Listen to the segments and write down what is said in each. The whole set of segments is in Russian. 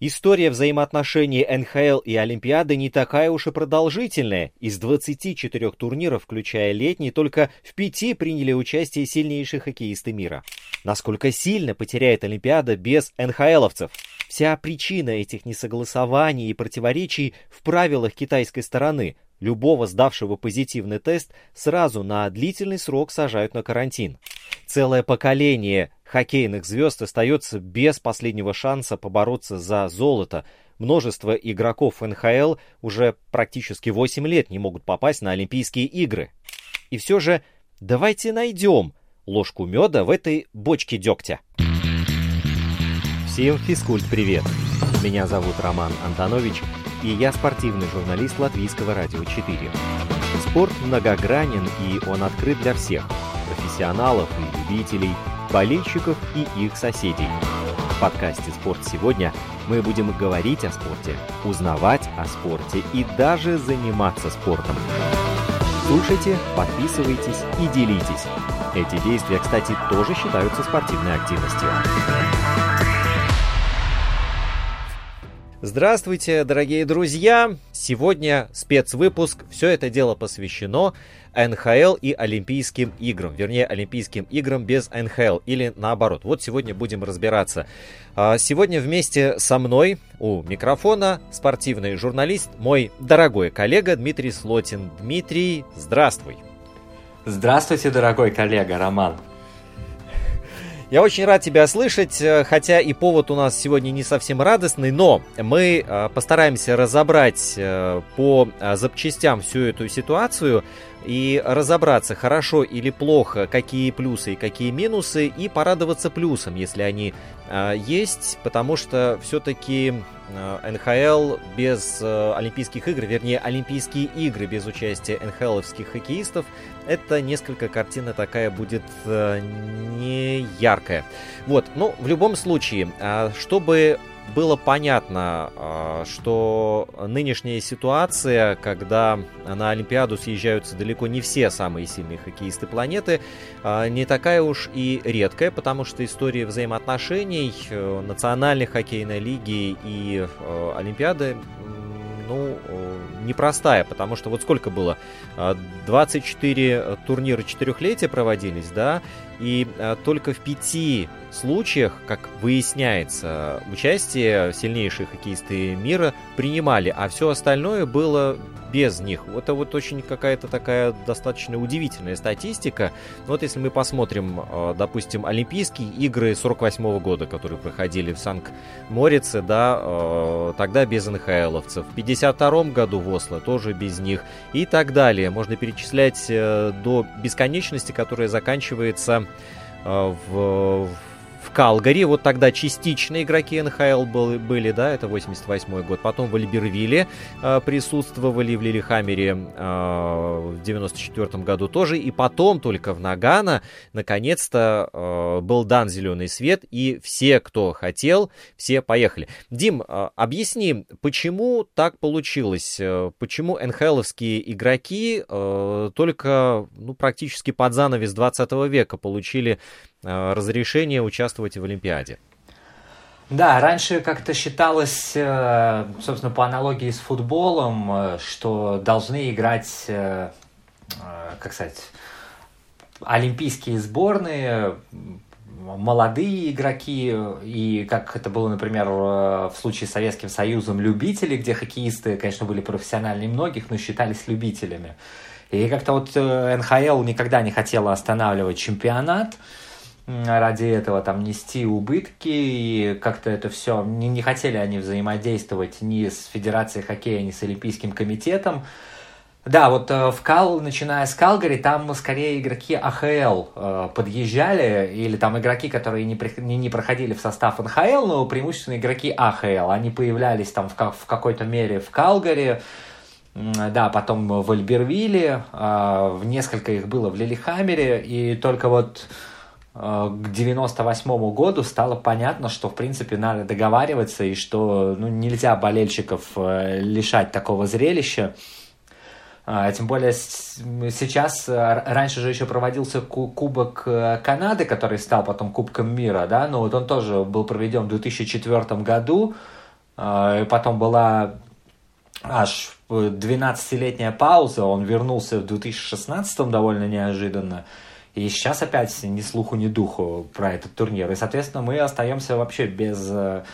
История взаимоотношений НХЛ и Олимпиады не такая уж и продолжительная. Из 24 турниров, включая летний, только в пяти приняли участие сильнейшие хоккеисты мира. Насколько сильно потеряет Олимпиада без НХЛовцев? Вся причина этих несогласований и противоречий в правилах китайской стороны. Любого сдавшего позитивный тест сразу на длительный срок сажают на карантин. Целое поколение хоккейных звезд остается без последнего шанса побороться за золото. Множество игроков НХЛ уже практически 8 лет не могут попасть на Олимпийские игры. И все же давайте найдем ложку меда в этой бочке дегтя. Всем физкульт привет! Меня зовут Роман Антонович, и я спортивный журналист Латвийского радио 4. Спорт многогранен, и он открыт для всех – профессионалов и любителей, болельщиков и их соседей. В подкасте «Спорт сегодня» мы будем говорить о спорте, узнавать о спорте и даже заниматься спортом. Слушайте, подписывайтесь и делитесь. Эти действия, кстати, тоже считаются спортивной активностью. Здравствуйте, дорогие друзья! Сегодня спецвыпуск. Все это дело посвящено НХЛ и Олимпийским играм. Вернее, Олимпийским играм без НХЛ. Или наоборот. Вот сегодня будем разбираться. А, сегодня вместе со мной у микрофона спортивный журналист, мой дорогой коллега Дмитрий Слотин. Дмитрий, здравствуй! Здравствуйте, дорогой коллега Роман. Я очень рад тебя слышать, э, хотя и повод у нас сегодня не совсем радостный, но мы э, постараемся разобрать э, по запчастям всю эту ситуацию и разобраться, хорошо или плохо, какие плюсы и какие минусы, и порадоваться плюсом, если они есть, потому что все-таки НХЛ без Олимпийских игр, вернее, Олимпийские игры без участия НХЛовских хоккеистов, это несколько картина такая будет не яркая. Вот, ну, в любом случае, чтобы было понятно, что нынешняя ситуация, когда на Олимпиаду съезжаются далеко не все самые сильные хоккеисты планеты, не такая уж и редкая, потому что история взаимоотношений э, национальной хоккейной лиги и э, Олимпиады ну, непростая, потому что вот сколько было? 24 турнира четырехлетия проводились, да, и только в пяти случаях, как выясняется, участие сильнейшие хоккеисты мира принимали, а все остальное было без них. Это вот очень какая-то такая достаточно удивительная статистика. Вот если мы посмотрим, э, допустим, Олимпийские игры 48 года, которые проходили в Санкт-Морице, да, э, тогда без НХЛовцев. В 52 году в Осло тоже без них и так далее. Можно перечислять э, до бесконечности, которая заканчивается в, в Калгари. Вот тогда частично игроки НХЛ были, были да, это 88 год. Потом в Альбервилле э, присутствовали, в Лилихаммере э, в 94 году тоже. И потом только в Нагано наконец-то э, был дан зеленый свет, и все, кто хотел, все поехали. Дим, э, объясни, почему так получилось? Э, почему НХЛовские игроки э, только ну, практически под занавес 20 века получили разрешение участвовать в Олимпиаде. Да, раньше как-то считалось, э, собственно, по аналогии с футболом, э, что должны играть, как сказать, олимпийские сборные, молодые игроки, и как это было, например, в случае с Советским Союзом, любители, где хоккеисты, конечно, были профессиональнее многих, но считались любителями. И как-то вот НХЛ никогда не хотела останавливать чемпионат, ради этого там нести убытки, и как-то это все, не, не хотели они взаимодействовать ни с Федерацией хоккея, ни с Олимпийским комитетом. Да, вот э, в Кал, начиная с Калгари, там скорее игроки АХЛ э, подъезжали, или там игроки, которые не, не, не проходили в состав НХЛ, но преимущественно игроки АХЛ. Они появлялись там в, в какой-то мере в Калгари, да, потом в Альбервилле, э, в несколько их было в Лилихаммере, и только вот к 98 году стало понятно, что, в принципе, надо договариваться и что ну, нельзя болельщиков э, лишать такого зрелища. А, тем более сейчас, э, раньше же еще проводился Кубок Канады, который стал потом Кубком мира, да, но вот он тоже был проведен в 2004 году, э, потом была аж 12-летняя пауза, он вернулся в 2016 довольно неожиданно, и сейчас опять ни слуху, ни духу про этот турнир. И, соответственно, мы остаемся вообще без э,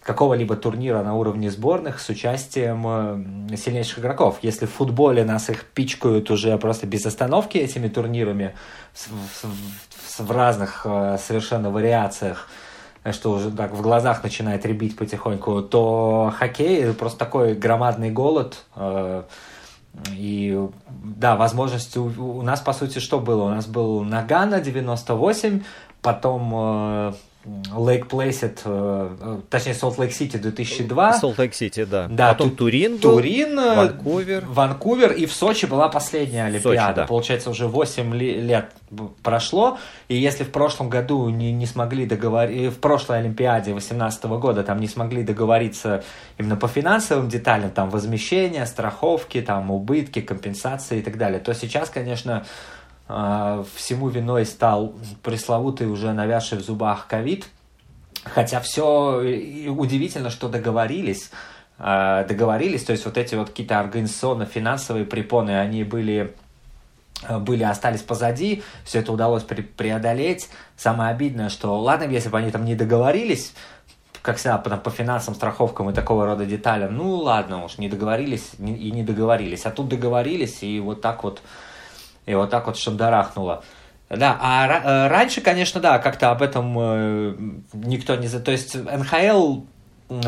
какого-либо турнира на уровне сборных с участием э, сильнейших игроков. Если в футболе нас их пичкают уже просто без остановки этими турнирами в, в, в разных э, совершенно вариациях, что уже так в глазах начинает ребить потихоньку, то хоккей просто такой громадный голод. Э, и да, возможность у, у нас, по сути, что было? У нас был Нагано 98, потом Лейк-Плэсид, э, э, точнее, Солт Лейк Сити 2002. Солт Лейк Сити, да. Да, Потом тут Турин был, Турин, э, Ванкувер. Ванкувер, и в Сочи была последняя Олимпиада. Сочи, да. Получается, уже 8 лет прошло, и если в прошлом году не, не смогли договориться, в прошлой Олимпиаде 2018 года там не смогли договориться именно по финансовым деталям, там возмещение, страховки, там убытки, компенсации и так далее, то сейчас, конечно, всему виной стал пресловутый уже навязший в зубах ковид. Хотя все удивительно, что договорились. А, договорились, то есть вот эти вот какие-то организационно-финансовые препоны, они были были, остались позади, все это удалось преодолеть. Самое обидное, что ладно, если бы они там не договорились, как всегда, по, по финансовым страховкам и такого рода деталям, ну ладно уж, не договорились и не договорились. А тут договорились, и вот так вот и вот так вот шандарахнуло. Да, а э, раньше, конечно, да, как-то об этом э, никто не... То есть НХЛ,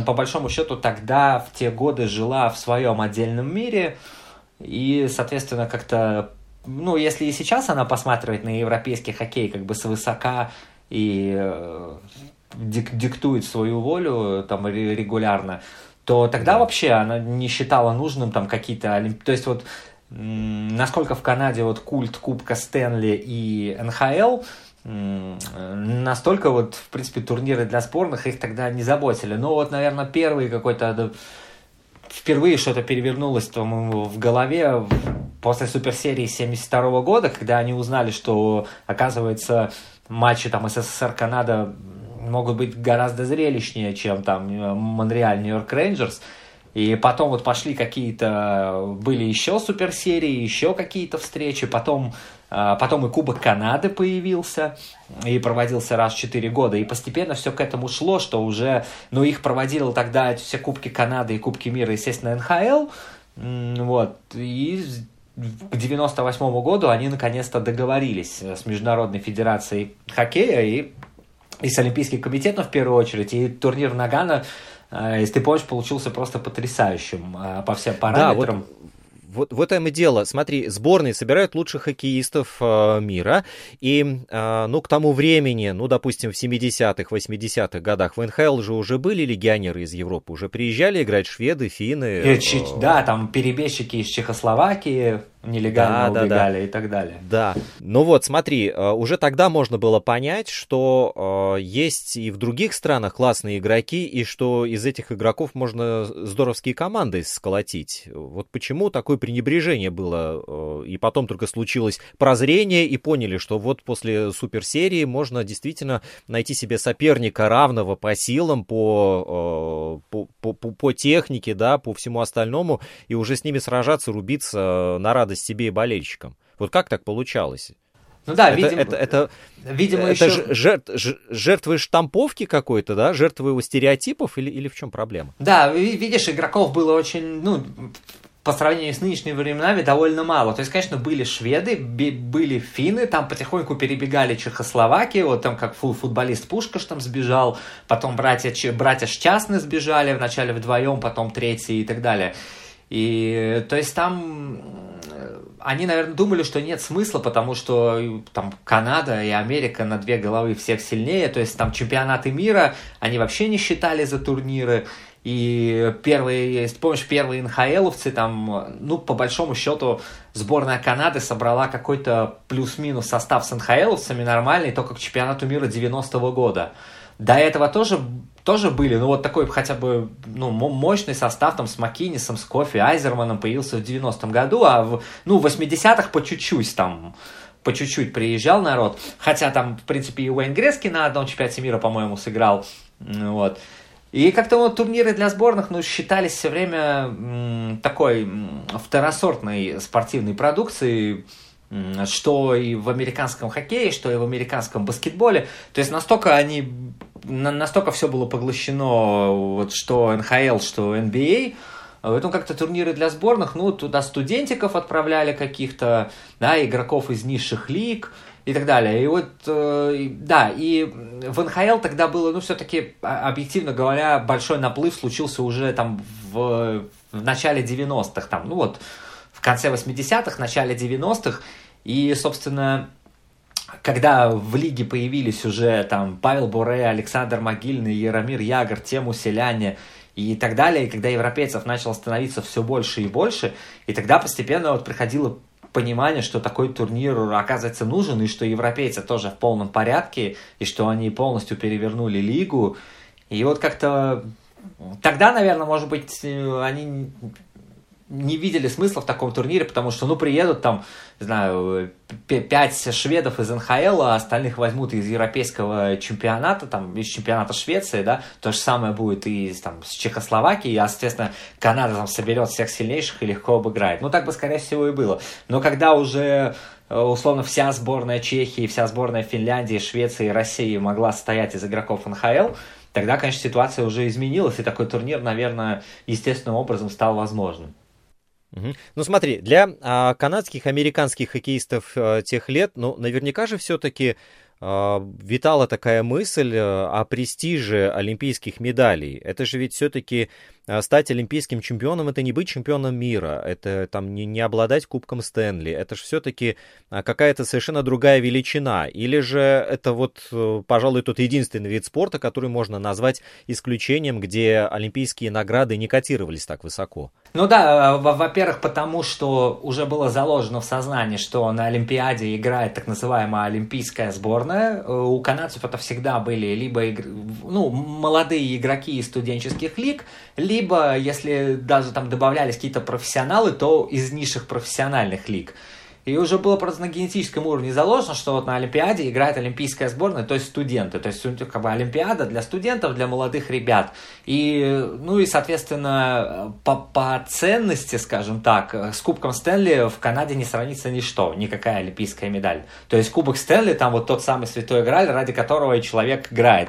по большому счету, тогда, в те годы, жила в своем отдельном мире, и, соответственно, как-то... Ну, если и сейчас она посматривает на европейский хоккей как бы свысока и э, дик диктует свою волю там регулярно, то тогда вообще она не считала нужным там какие-то... То есть вот насколько в Канаде вот культ Кубка Стэнли и НХЛ, настолько вот, в принципе, турниры для спорных их тогда не заботили. Но вот, наверное, первый какой-то впервые что-то перевернулось там в голове после суперсерии 72 года, когда они узнали, что, оказывается, матчи там СССР-Канада могут быть гораздо зрелищнее, чем там Монреаль, Нью-Йорк Рейнджерс. И потом вот пошли какие-то, были еще суперсерии, еще какие-то встречи, потом, а, потом и Кубок Канады появился, и проводился раз в 4 года, и постепенно все к этому шло, что уже, ну, их проводил тогда все Кубки Канады и Кубки мира, естественно, НХЛ, вот, и к 98 году они наконец-то договорились с Международной Федерацией Хоккея и, и с Олимпийским комитетом в первую очередь, и турнир Нагана если ты помнишь, получился просто потрясающим а, по всем параметрам. Да, вот вот в этом и дело. Смотри, сборные собирают лучших хоккеистов э, мира, и, э, ну, к тому времени, ну, допустим, в 70-х, 80-х годах в НХЛ же уже были легионеры из Европы, уже приезжали играть шведы, финны. Э, да, там перебежчики из Чехословакии, нелегально да, убегали да, да. и так далее. Да. Ну вот, смотри, э, уже тогда можно было понять, что э, есть и в других странах классные игроки, и что из этих игроков можно здоровские команды сколотить. Вот почему такое пренебрежение было, э, и потом только случилось прозрение, и поняли, что вот после суперсерии можно действительно найти себе соперника равного по силам, по, по, по, по технике, да, по всему остальному, и уже с ними сражаться, рубиться на радость радость себе и болельщикам. Вот как так получалось? Ну да, это, видимо, это, это, видимо это еще... жертв, жертвы штамповки какой-то, да, жертвы его стереотипов или, или в чем проблема? Да, видишь, игроков было очень, ну, по сравнению с нынешними временами довольно мало. То есть, конечно, были шведы, были финны, там потихоньку перебегали Чехословакии, вот там как футболист Пушкаш там сбежал, потом братья, братья Счастны сбежали, вначале вдвоем, потом третий и так далее. И то есть там они, наверное, думали, что нет смысла, потому что там Канада и Америка на две головы всех сильнее, то есть там чемпионаты мира они вообще не считали за турниры, и первые, помнишь, первые НХЛовцы, там, ну, по большому счету, сборная Канады собрала какой-то плюс-минус состав с НХЛовцами нормальный только к чемпионату мира 90-го года. До этого тоже, тоже были, ну вот такой хотя бы ну, мощный состав там с Макинисом, с Кофи, Айзерманом появился в 90-м году, а в, ну, в 80-х по чуть-чуть там по чуть-чуть приезжал народ. Хотя там, в принципе, и Уэйн Грески на одном чемпионате мира, по-моему, сыграл. Вот. И как-то вот турниры для сборных, ну, считались все время такой второсортной спортивной продукцией, что и в американском хоккее, что и в американском баскетболе. То есть настолько они, настолько все было поглощено, вот что НХЛ, что NBA, Поэтому как-то турниры для сборных, ну, туда студентиков отправляли каких-то, да, игроков из низших лиг и так далее. И вот, э, да, и в НХЛ тогда было, ну, все-таки, а, объективно говоря, большой наплыв случился уже там в, в начале 90-х, там, ну вот, в конце 80-х, начале 90-х, и, собственно, когда в лиге появились уже там Павел Буре, Александр Могильный, Яромир Ягор, Тему Селяне и так далее, и когда европейцев начало становиться все больше и больше, и тогда постепенно вот приходило понимание, что такой турнир оказывается нужен, и что европейцы тоже в полном порядке, и что они полностью перевернули лигу. И вот как-то тогда, наверное, может быть, они не видели смысла в таком турнире, потому что, ну, приедут там, не знаю, пять шведов из НХЛ, а остальных возьмут из европейского чемпионата, там, из чемпионата Швеции, да, то же самое будет и там, с Чехословакией, а, соответственно, Канада там соберет всех сильнейших и легко обыграет. Ну, так бы, скорее всего, и было. Но когда уже э, условно вся сборная Чехии, вся сборная Финляндии, Швеции России могла состоять из игроков НХЛ, тогда, конечно, ситуация уже изменилась, и такой турнир, наверное, естественным образом стал возможным. Угу. Ну смотри, для а, канадских, американских хоккеистов а, тех лет, ну наверняка же все-таки а, витала такая мысль а, о престиже олимпийских медалей. Это же ведь все-таки стать олимпийским чемпионом это не быть чемпионом мира, это там не, не обладать кубком Стэнли, это же все-таки а, какая-то совершенно другая величина. Или же это вот, э, пожалуй, тот единственный вид спорта, который можно назвать исключением, где олимпийские награды не котировались так высоко. Ну да, э, во-первых, потому что уже было заложено в сознании, что на Олимпиаде играет так называемая олимпийская сборная. Э, у канадцев это всегда были либо ну, молодые игроки из студенческих лиг, либо либо, если даже там добавлялись какие-то профессионалы, то из низших профессиональных лиг. И уже было просто на генетическом уровне заложено, что вот на Олимпиаде играет олимпийская сборная, то есть студенты. То есть как бы Олимпиада для студентов, для молодых ребят. И, ну и, соответственно, по, по ценности, скажем так, с Кубком Стэнли в Канаде не сравнится ничто, никакая олимпийская медаль. То есть Кубок Стэнли, там вот тот самый святой Грааль, ради которого человек играет.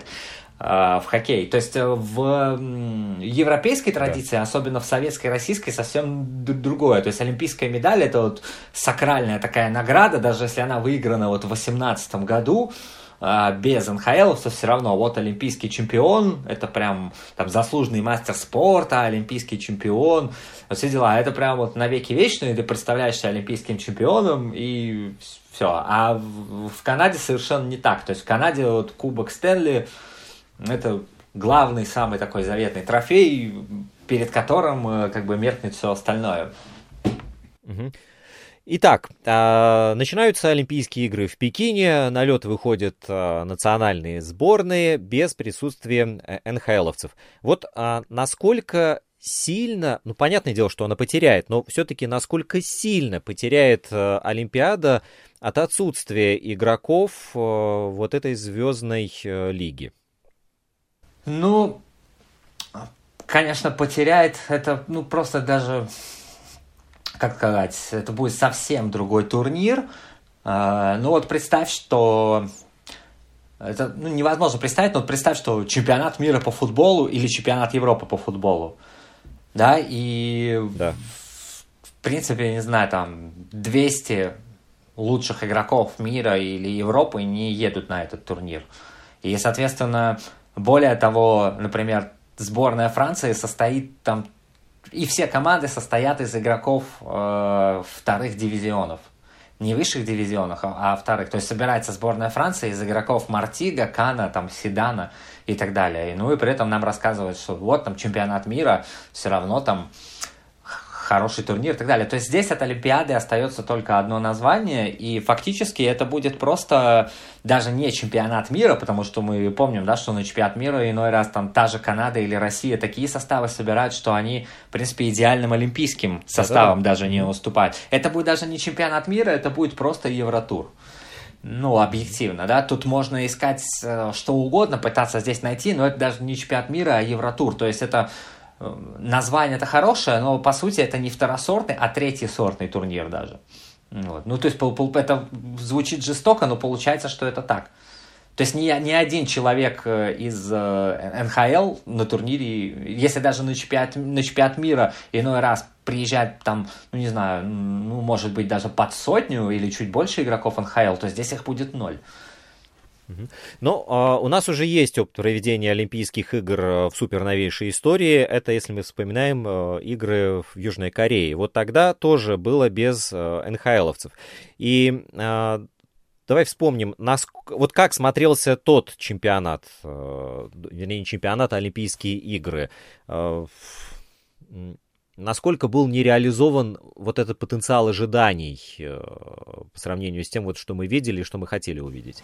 Э, в хоккей. То есть э, в европейской традиции, да. особенно в советской, российской, совсем другое. То есть олимпийская медаль это вот сакральная такая награда, даже если она выиграна вот в 2018 году, э, без НХЛ, то все равно вот олимпийский чемпион, это прям там заслуженный мастер спорта, олимпийский чемпион, вот все дела. Это прям вот навеки вечные, ты представляешься олимпийским чемпионом и все. А в, в Канаде совершенно не так. То есть в Канаде вот Кубок Стэнли, это главный, самый такой заветный трофей, перед которым э, как бы меркнет все остальное. Итак, а, начинаются Олимпийские игры в Пекине, на лед выходят а, национальные сборные без присутствия э, НХЛовцев. Вот а, насколько сильно, ну понятное дело, что она потеряет, но все-таки насколько сильно потеряет э, Олимпиада от отсутствия игроков вот этой звездной лиги? Ну, конечно, потеряет это, ну, просто даже, как сказать, это будет совсем другой турнир. А, ну, вот представь, что это ну, невозможно представить, но вот представь, что чемпионат мира по футболу или чемпионат Европы по футболу. Да, и да. В, принципе, не знаю, там 200 лучших игроков мира или Европы не едут на этот турнир. И, соответственно, более того, например, сборная Франции состоит там, и все команды состоят из игроков э, вторых дивизионов. Не высших дивизионов, а, а вторых. То есть собирается сборная Франции из игроков Мартига, Кана, там, Седана и так далее. И, ну и при этом нам рассказывают, что вот там чемпионат мира, все равно там хороший турнир и так далее. То есть здесь от Олимпиады остается только одно название, и фактически это будет просто даже не чемпионат мира, потому что мы помним, да, что на чемпионат мира иной раз там та же Канада или Россия такие составы собирают, что они, в принципе, идеальным олимпийским составом да, да. даже не уступают. Это будет даже не чемпионат мира, это будет просто Евротур. ну, объективно, да, тут можно искать э, что угодно, пытаться здесь найти, но это даже не чемпионат мира, а Евротур, то есть это название это хорошее, но по сути это не второсортный, а третий сортный турнир даже. Вот. Ну, то есть это звучит жестоко, но получается, что это так. То есть ни, ни один человек э, из э, НХЛ на турнире, если даже на чемпионат, на чемпионат мира иной раз приезжает там, ну не знаю, ну может быть даже под сотню или чуть больше игроков НХЛ, то здесь их будет ноль. Ну, а, у нас уже есть опыт проведения Олимпийских игр э, в суперновейшей истории. Это, если мы вспоминаем, игры в Южной Корее. Вот тогда тоже было без НХЛовцев. И а, Давай вспомним, нас, вот как смотрелся тот чемпионат, э, вернее, не чемпионат, а Олимпийские игры. Э, насколько был нереализован вот этот потенциал ожиданий э, по сравнению с тем, вот, что мы видели и что мы хотели увидеть?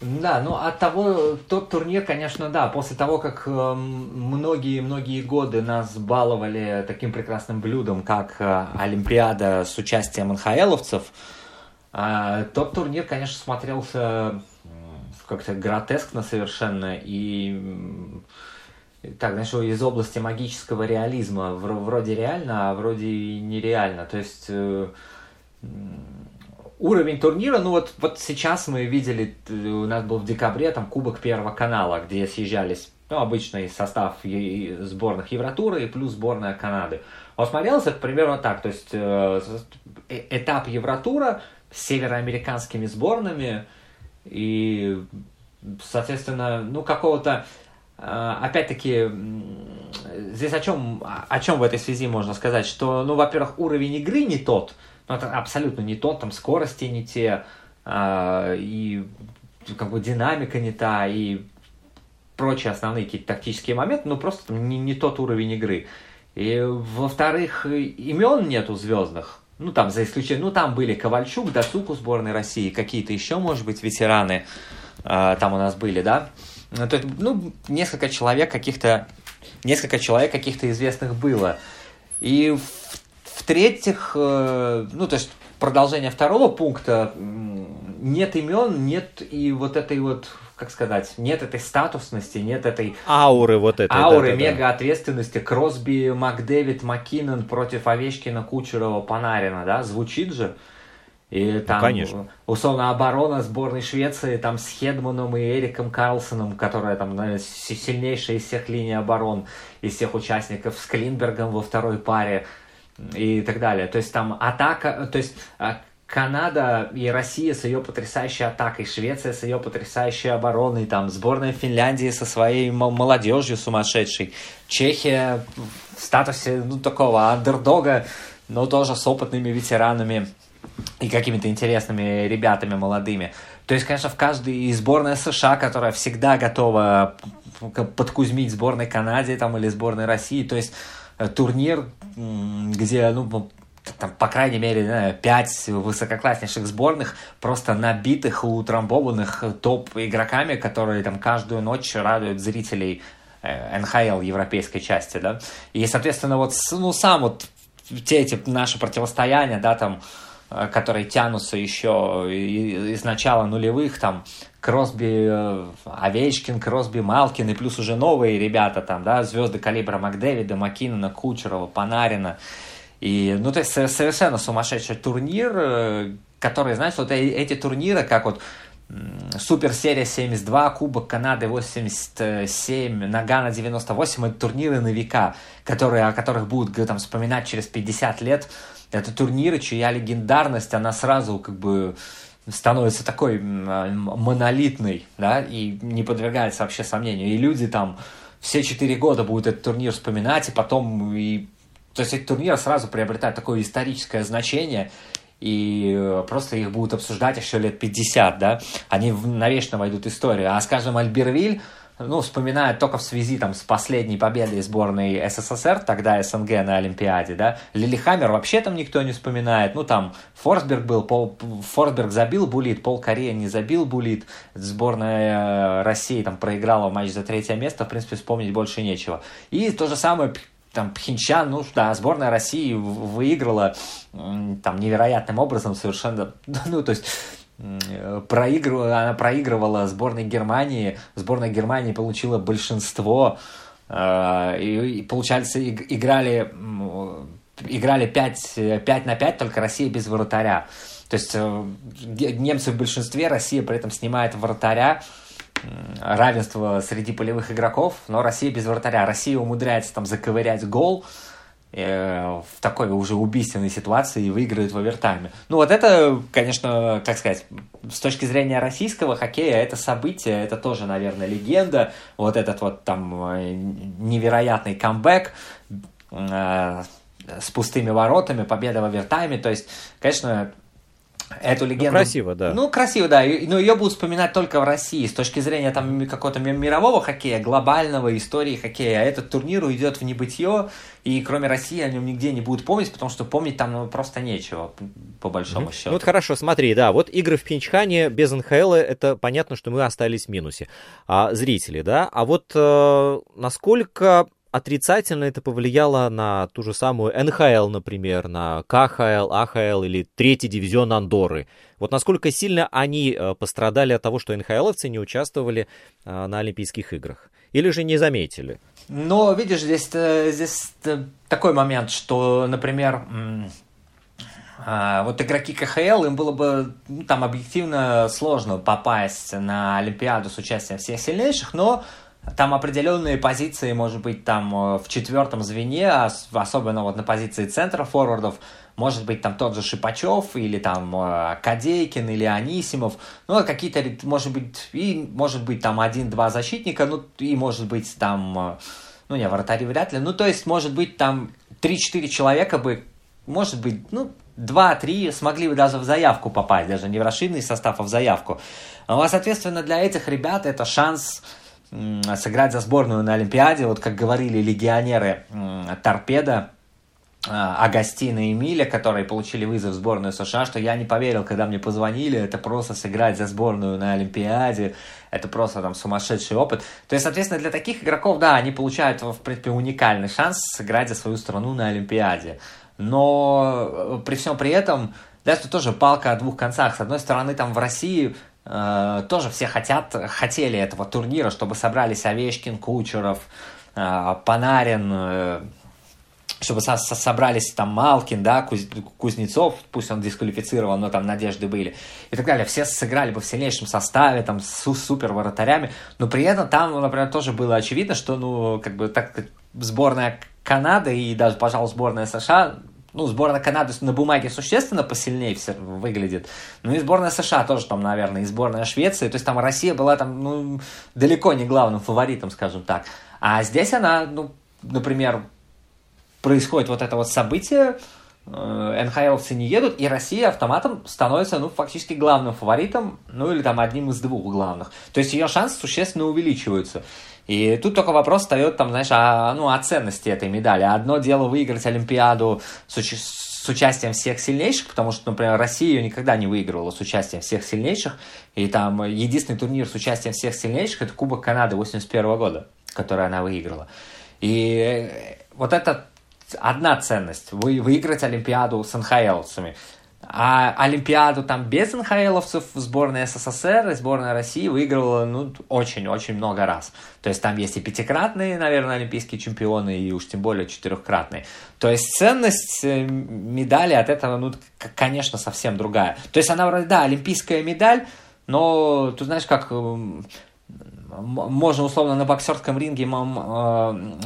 Да, ну от того, тот турнир, конечно, да, после того, как многие-многие годы нас баловали таким прекрасным блюдом, как Олимпиада с участием НХЛовцев, тот турнир, конечно, смотрелся как-то гротескно совершенно и так, знаешь, из области магического реализма. Вроде реально, а вроде и нереально. То есть э, уровень турнира, ну вот, вот сейчас мы видели, у нас был в декабре там Кубок Первого канала, где съезжались ну, обычный состав сборных Евротура и плюс сборная Канады. Вот смотрелось это примерно так, то есть э, э этап Евротура – североамериканскими сборными, и, соответственно, ну, какого-то, а, опять-таки, здесь о чем, о чем в этой связи можно сказать, что, ну, во-первых, уровень игры не тот, ну, это абсолютно не тот, там, скорости не те, а, и как бы динамика не та, и прочие основные какие-то тактические моменты, ну, просто там, не, не тот уровень игры. И, во-вторых, имен нету звездных, ну, там, за исключением, ну, там были Ковальчук, Дацук у сборной России, какие-то еще, может быть, ветераны э, там у нас были, да. Ну, то, ну, несколько человек каких-то, несколько человек каких-то известных было. И в-третьих, э, ну, то есть продолжение второго пункта, нет имен, нет и вот этой вот как сказать, нет этой статусности, нет этой... Ауры вот этой. Ауры, да, да, мега ответственности. Кросби, Макдэвид, Маккинон против Овечкина, Кучерова, Панарина, да, звучит же. И ну, там, ну, конечно. условно, оборона сборной Швеции там с Хедманом и Эриком Карлсоном, которая там наверное, сильнейшая из всех линий оборон, из всех участников, с Клинбергом во второй паре и так далее. То есть там атака, то есть а, Канада и Россия с ее потрясающей атакой, Швеция с ее потрясающей обороной, там сборная Финляндии со своей молодежью сумасшедшей, Чехия в статусе ну, такого андердога, но тоже с опытными ветеранами и какими-то интересными ребятами молодыми. То есть, конечно, в каждой и сборная США, которая всегда готова подкузмить сборной Канаде там, или сборной России. То есть э, турнир, где ну, там, по крайней мере, знаю, 5 высококласснейших сборных, просто набитых, утрамбованных топ-игроками, которые там каждую ночь радуют зрителей э, НХЛ европейской части, да. И, соответственно, вот, ну, сам вот те эти наши противостояния, да, там, э, которые тянутся еще из начала нулевых, там, Кросби, э, Овечкин, Кросби, Малкин, и плюс уже новые ребята, там, да, звезды калибра Макдэвида, Маккинона, Кучерова, Панарина, и, ну, то есть совершенно сумасшедший турнир, э, который, знаешь, вот эти турниры, как вот Суперсерия 72, Кубок Канады 87, Нагана 98, это турниры на века, которые, о которых будут там, вспоминать через 50 лет. Это турниры, чья легендарность, она сразу как бы становится такой монолитной, да, и не подвергается вообще сомнению. И люди там все четыре года будут этот турнир вспоминать, и потом и то есть эти турниры сразу приобретают такое историческое значение, и э, просто их будут обсуждать еще лет 50, да, они навечно войдут в историю. А, скажем, Альбервиль, ну, вспоминают только в связи там, с последней победой сборной СССР, тогда СНГ на Олимпиаде, да, Лилихаммер вообще там никто не вспоминает, ну, там, Форсберг был, Пол, Форсберг забил булит, Пол Корея не забил булит, сборная э, России там проиграла матч за третье место, в принципе, вспомнить больше нечего. И то же самое там Пхенчан, ну да, сборная России выиграла там невероятным образом совершенно, ну то есть проигрывала, она проигрывала сборной Германии, сборная Германии получила большинство, э, и, и получается, играли, играли 5, 5 на 5, только Россия без вратаря. То есть э, немцы в большинстве, Россия при этом снимает вратаря, равенство среди полевых игроков, но Россия без вратаря. Россия умудряется там заковырять гол, Э, в такой уже убийственной ситуации и выиграют в овертайме. Ну вот это, конечно, как сказать, с точки зрения российского хоккея, это событие, это тоже, наверное, легенда. Вот этот вот там э, невероятный камбэк э, с пустыми воротами, победа в овертайме. То есть, конечно, эту ну, легенду... Ну, красиво, да. Ну, красиво, да. Но ее будут вспоминать только в России. С точки зрения там какого-то мирового хоккея, глобального истории хоккея. Этот турнир уйдет в небытие, и кроме России о нем нигде не будут помнить, потому что помнить там ну, просто нечего, по большому mm-hmm. счету. Ну, вот хорошо, смотри, да, вот игры в Пинчхане без НХЛ, это понятно, что мы остались в минусе. А зрители, да? А вот э, насколько отрицательно это повлияло на ту же самую НХЛ, например, на КХЛ, АХЛ или третий дивизион Андоры. Вот насколько сильно они э, пострадали от того, что НХЛовцы не участвовали э, на Олимпийских играх? Или же не заметили? Но, видишь, здесь, э, здесь такой момент, что, например, вот игроки КХЛ, им было бы ну, там объективно сложно попасть на Олимпиаду с участием всех сильнейших, но там определенные позиции, может быть, там э, в четвертом звене, особенно вот на позиции центра форвардов, может быть, там тот же Шипачев, или там э, Кадейкин, или Анисимов, ну, какие-то, может быть, и может быть там один-два защитника, ну, и может быть там, э, ну, не, вратари вряд ли, ну, то есть, может быть, там 3-4 человека бы, может быть, ну, 2-3 смогли бы даже в заявку попасть, даже не в расширенный состав, а в заявку. Ну, а, соответственно, для этих ребят это шанс сыграть за сборную на Олимпиаде. Вот как говорили легионеры Торпеда, а, Агастина и Миля, которые получили вызов в сборную США, что я не поверил, когда мне позвонили, это просто сыграть за сборную на Олимпиаде, это просто там сумасшедший опыт. То есть, соответственно, для таких игроков, да, они получают, в принципе, уникальный шанс сыграть за свою страну на Олимпиаде. Но э, при всем при этом, да, это тоже палка о двух концах. С одной стороны, там в России Э, тоже все хотят, хотели этого турнира, чтобы собрались Овечкин, Кучеров, э, Панарин, э, чтобы со со собрались там Малкин, да, Куз Кузнецов, пусть он дисквалифицирован, но там надежды были, и так далее. Все сыграли бы в сильнейшем составе, там, с супер воротарями, но при этом там, например, тоже было очевидно, что, ну, как бы, так сборная Канады и даже, пожалуй, сборная США ну, сборная Канады на бумаге существенно посильнее все выглядит. Ну, и сборная США тоже там, наверное, и сборная Швеции. То есть там Россия была там, ну, далеко не главным фаворитом, скажем так. А здесь она, ну, например, происходит вот это вот событие, э, НХЛовцы не едут, и Россия автоматом становится, ну, фактически главным фаворитом, ну, или там одним из двух главных. То есть ее шансы существенно увеличиваются. И тут только вопрос встает, там, знаешь, о, ну, о ценности этой медали. Одно дело выиграть Олимпиаду с, уч- с участием всех сильнейших, потому что, например, Россия ее никогда не выигрывала с участием всех сильнейших. И там единственный турнир с участием всех сильнейших – это Кубок Канады 81 года, который она выиграла. И вот это одна ценность – вы, выиграть Олимпиаду с НХЛцами – а Олимпиаду там без НХЛовцев сборная СССР и сборная России выигрывала ну, очень-очень много раз. То есть там есть и пятикратные, наверное, олимпийские чемпионы, и уж тем более четырехкратные. То есть ценность э, медали от этого, ну, конечно, совсем другая. То есть она вроде, да, олимпийская медаль, но ты знаешь, как можно условно на боксерском ринге э,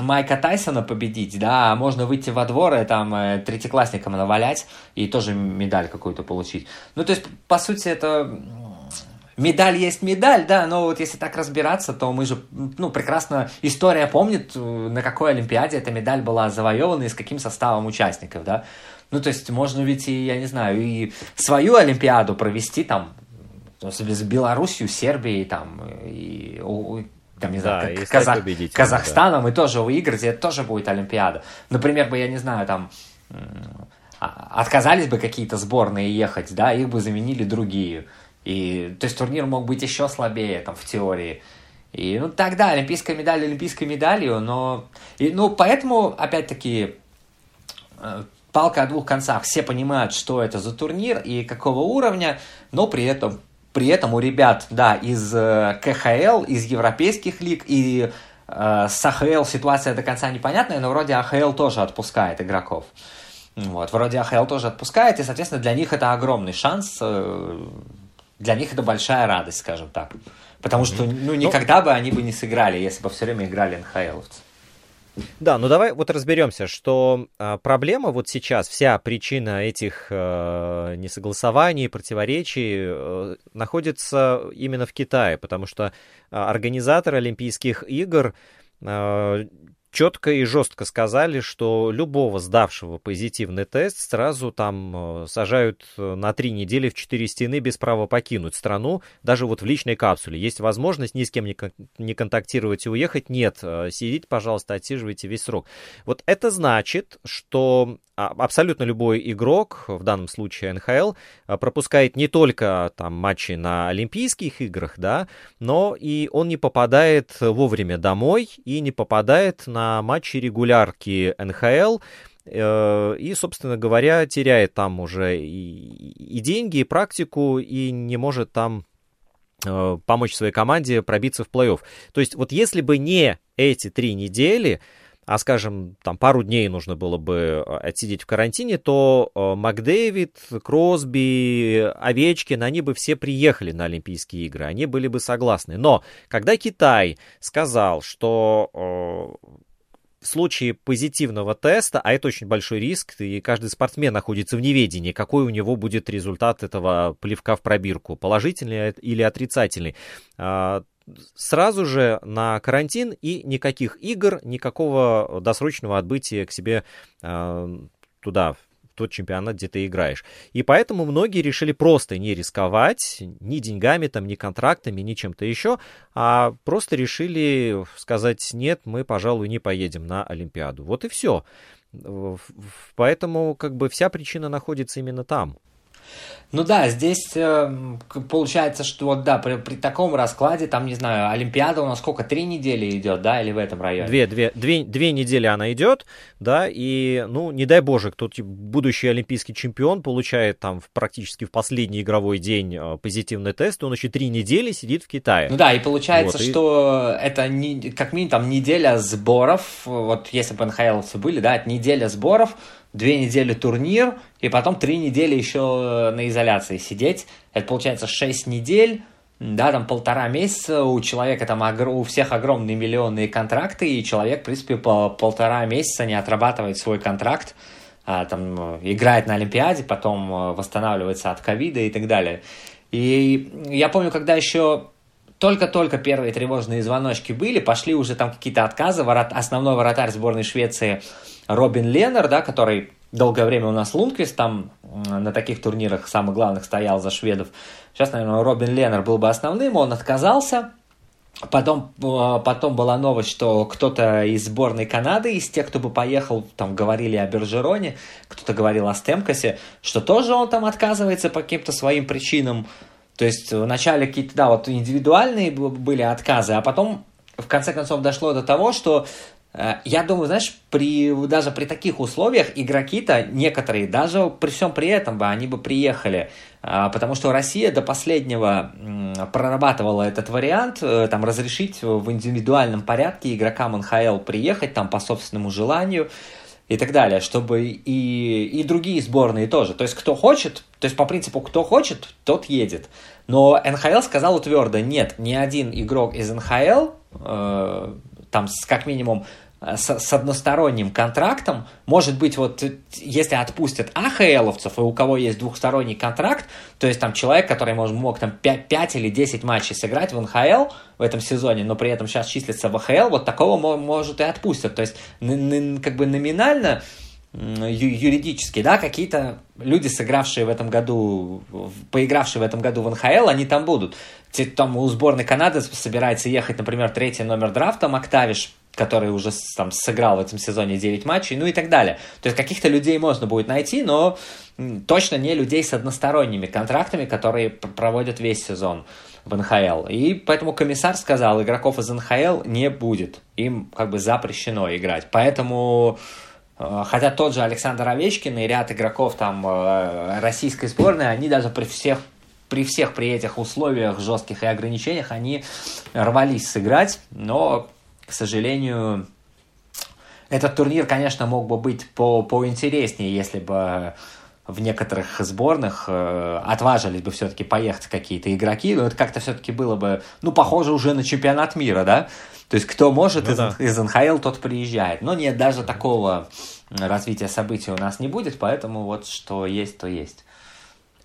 Майка Тайсона победить, да, а можно выйти во двор и там э, третьеклассникам навалять и тоже медаль какую-то получить. Ну, то есть, по сути, это медаль есть медаль, да, но вот если так разбираться, то мы же, ну, прекрасно, история помнит, на какой Олимпиаде эта медаль была завоевана и с каким составом участников, да. Ну, то есть, можно ведь и, я не знаю, и свою Олимпиаду провести там с Белоруссией, Сербией, там, и, там, не знаю, да, Казах, Казахстаном, да. и тоже выиграть, и это тоже будет Олимпиада. Например, бы, я не знаю, там, а, отказались бы какие-то сборные ехать, да, их бы заменили другие. И, то есть турнир мог быть еще слабее, там, в теории. И, ну, тогда олимпийская медаль олимпийской медалью, но... И, ну, поэтому, опять-таки, э, палка о двух концах. Все понимают, что это за турнир и какого уровня, но при этом, при этом у ребят, да, из э, КХЛ, из европейских лиг и э, с АХЛ ситуация до конца непонятная, но вроде АХЛ тоже отпускает игроков. Вот, вроде АХЛ тоже отпускает, и, соответственно, для них это огромный шанс, э, для них это большая радость, скажем так. Потому что, ну, ну, никогда бы они бы не сыграли, если бы все время играли НХЛовцы. Да, ну давай вот разберемся, что э, проблема вот сейчас, вся причина этих э, несогласований, противоречий э, находится именно в Китае, потому что э, организаторы Олимпийских игр э, четко и жестко сказали, что любого сдавшего позитивный тест сразу там э, сажают э, на три недели в четыре стены без права покинуть страну, даже вот в личной капсуле. Есть возможность ни с кем не контактировать и уехать? Нет. Э, сидите, пожалуйста, отсиживайте весь срок. Вот это значит, что абсолютно любой игрок, в данном случае НХЛ, а, пропускает не только там матчи на Олимпийских играх, да, но и он не попадает вовремя домой и не попадает на матчи регулярки НХЛ, э, и, собственно говоря, теряет там уже и, и деньги, и практику, и не может там э, помочь своей команде пробиться в плей-офф. То есть вот если бы не эти три недели, а, скажем, там пару дней нужно было бы э, отсидеть в карантине, то э, Макдэвид, Кросби, Овечкин, они бы все приехали на Олимпийские игры, они были бы согласны. Но когда Китай сказал, что э, в случае позитивного теста, а это очень большой риск, и каждый спортсмен находится в неведении, какой у него будет результат этого плевка в пробирку, положительный или отрицательный, а, сразу же на карантин и никаких игр, никакого досрочного отбытия к себе э, туда, тот чемпионат, где ты играешь. И поэтому многие решили просто не рисковать ни деньгами, там, ни контрактами, ни чем-то еще, а просто решили сказать, нет, мы, пожалуй, не поедем на Олимпиаду. Вот и все. Поэтому как бы вся причина находится именно там. Ну да, здесь э, получается, что вот да, при, при таком раскладе, там, не знаю, Олимпиада у нас сколько, три недели идет, да, или в этом районе? Две, две, две, две недели она идет, да, и, ну, не дай боже, кто будущий олимпийский чемпион получает там практически в последний игровой день э, позитивный тест, он еще три недели сидит в Китае. Ну да, и получается, вот, что и... это не, как минимум там неделя сборов, вот если бы НХЛовцы были, да, это неделя сборов, две недели турнир, и потом три недели еще на изоляции сидеть. Это получается шесть недель, да, там полтора месяца, у человека там у всех огромные миллионные контракты, и человек, в принципе, по полтора месяца не отрабатывает свой контракт, а, там, играет на Олимпиаде, потом э, восстанавливается от ковида и так далее. И я помню, когда еще только-только первые тревожные звоночки были, пошли уже там какие-то отказы. Ворот, основной вратарь сборной Швеции Робин Леннер, да, который долгое время у нас Лунквист там на таких турнирах самых главных стоял за шведов. Сейчас, наверное, Робин Леннер был бы основным, он отказался. Потом, э, потом была новость, что кто-то из сборной Канады, из тех, кто бы поехал, там говорили о Бержероне, кто-то говорил о Стемкосе, что тоже он там отказывается по каким-то своим причинам. То есть вначале какие-то, да, вот индивидуальные были отказы, а потом в конце концов дошло до того, что Э, я думаю, знаешь, при, даже при таких условиях игроки-то некоторые, даже при всем при этом бы они бы приехали, э, потому что Россия до последнего прорабатывала этот вариант, э, там разрешить в индивидуальном порядке игрокам НХЛ приехать там по собственному желанию и так далее, чтобы и, и другие сборные тоже. То есть кто хочет, то есть по принципу кто хочет, тот едет. Но НХЛ сказал твердо, нет, ни один игрок из НХЛ, э, там как минимум с, с односторонним контрактом, может быть, вот если отпустят АХЛовцев, и у кого есть двухсторонний контракт, то есть там человек, который может, мог там 5, 5 или 10 матчей сыграть в НХЛ в этом сезоне, но при этом сейчас числится в АХЛ, вот такого может и отпустят. То есть как бы номинально юридически, да, какие-то люди, сыгравшие в этом году, поигравшие в этом году в НХЛ, они там будут. Там у сборной Канады собирается ехать, например, третий номер драфта Мактавиш, который уже там сыграл в этом сезоне 9 матчей, ну и так далее. То есть каких-то людей можно будет найти, но точно не людей с односторонними контрактами, которые проводят весь сезон в НХЛ. И поэтому комиссар сказал, игроков из НХЛ не будет. Им как бы запрещено играть. Поэтому э, Хотя тот же Александр Овечкин и ряд игроков там э, российской сборной, они даже при всех при всех при этих условиях жестких и ограничениях они рвались сыграть, но, к сожалению, этот турнир, конечно, мог бы быть по поинтереснее, если бы в некоторых сборных э, отважились бы все-таки поехать какие-то игроки, но это как-то все-таки было бы, ну, похоже уже на чемпионат мира, да? То есть кто может ну, из, да. из НХЛ, тот приезжает. Но нет, даже такого развития событий у нас не будет, поэтому вот что есть, то есть.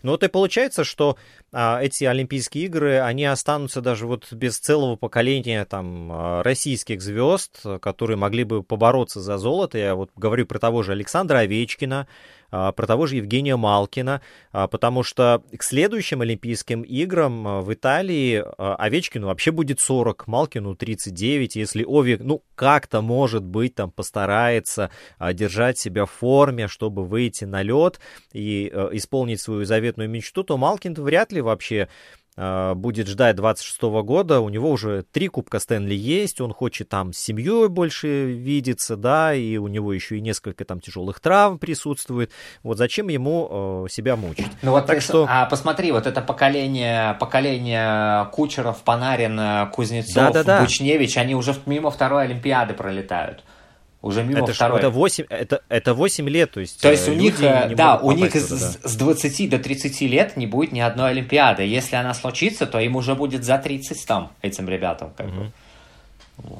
Ну вот и получается, что эти Олимпийские игры, они останутся даже вот без целого поколения там а, российских звезд, которые могли бы побороться за золото. Я вот говорю про того же Александра Овечкина, а, про того же Евгения Малкина, а, потому что к следующим Олимпийским играм а, в Италии Овечкину вообще будет 40, Малкину 39. Если Ови, ну, как-то, может быть, там постарается держать себя в форме, чтобы выйти на лед и исполнить свою заветную мечту, то Малкин вряд ли вообще Э, будет ждать 26 года, у него уже три кубка Стэнли есть, он хочет там с семьей больше видеться, да, и у него еще и несколько там тяжелых травм присутствует. Вот зачем ему э, себя мучить? Ну вот так ты, что... А посмотри, вот это поколение, поколение Кучеров, Панарин, Кузнецов, да, да, да. Бучневич, они уже мимо второй Олимпиады пролетают. Уже мимо это второй. это 8, это, это 8 лет, то есть То есть у них, э, да, у них с, с 20 до 30 лет не будет ни одной Олимпиады. Если она случится, то им уже будет за 30 там, этим ребятам. Как угу. бы. Вот.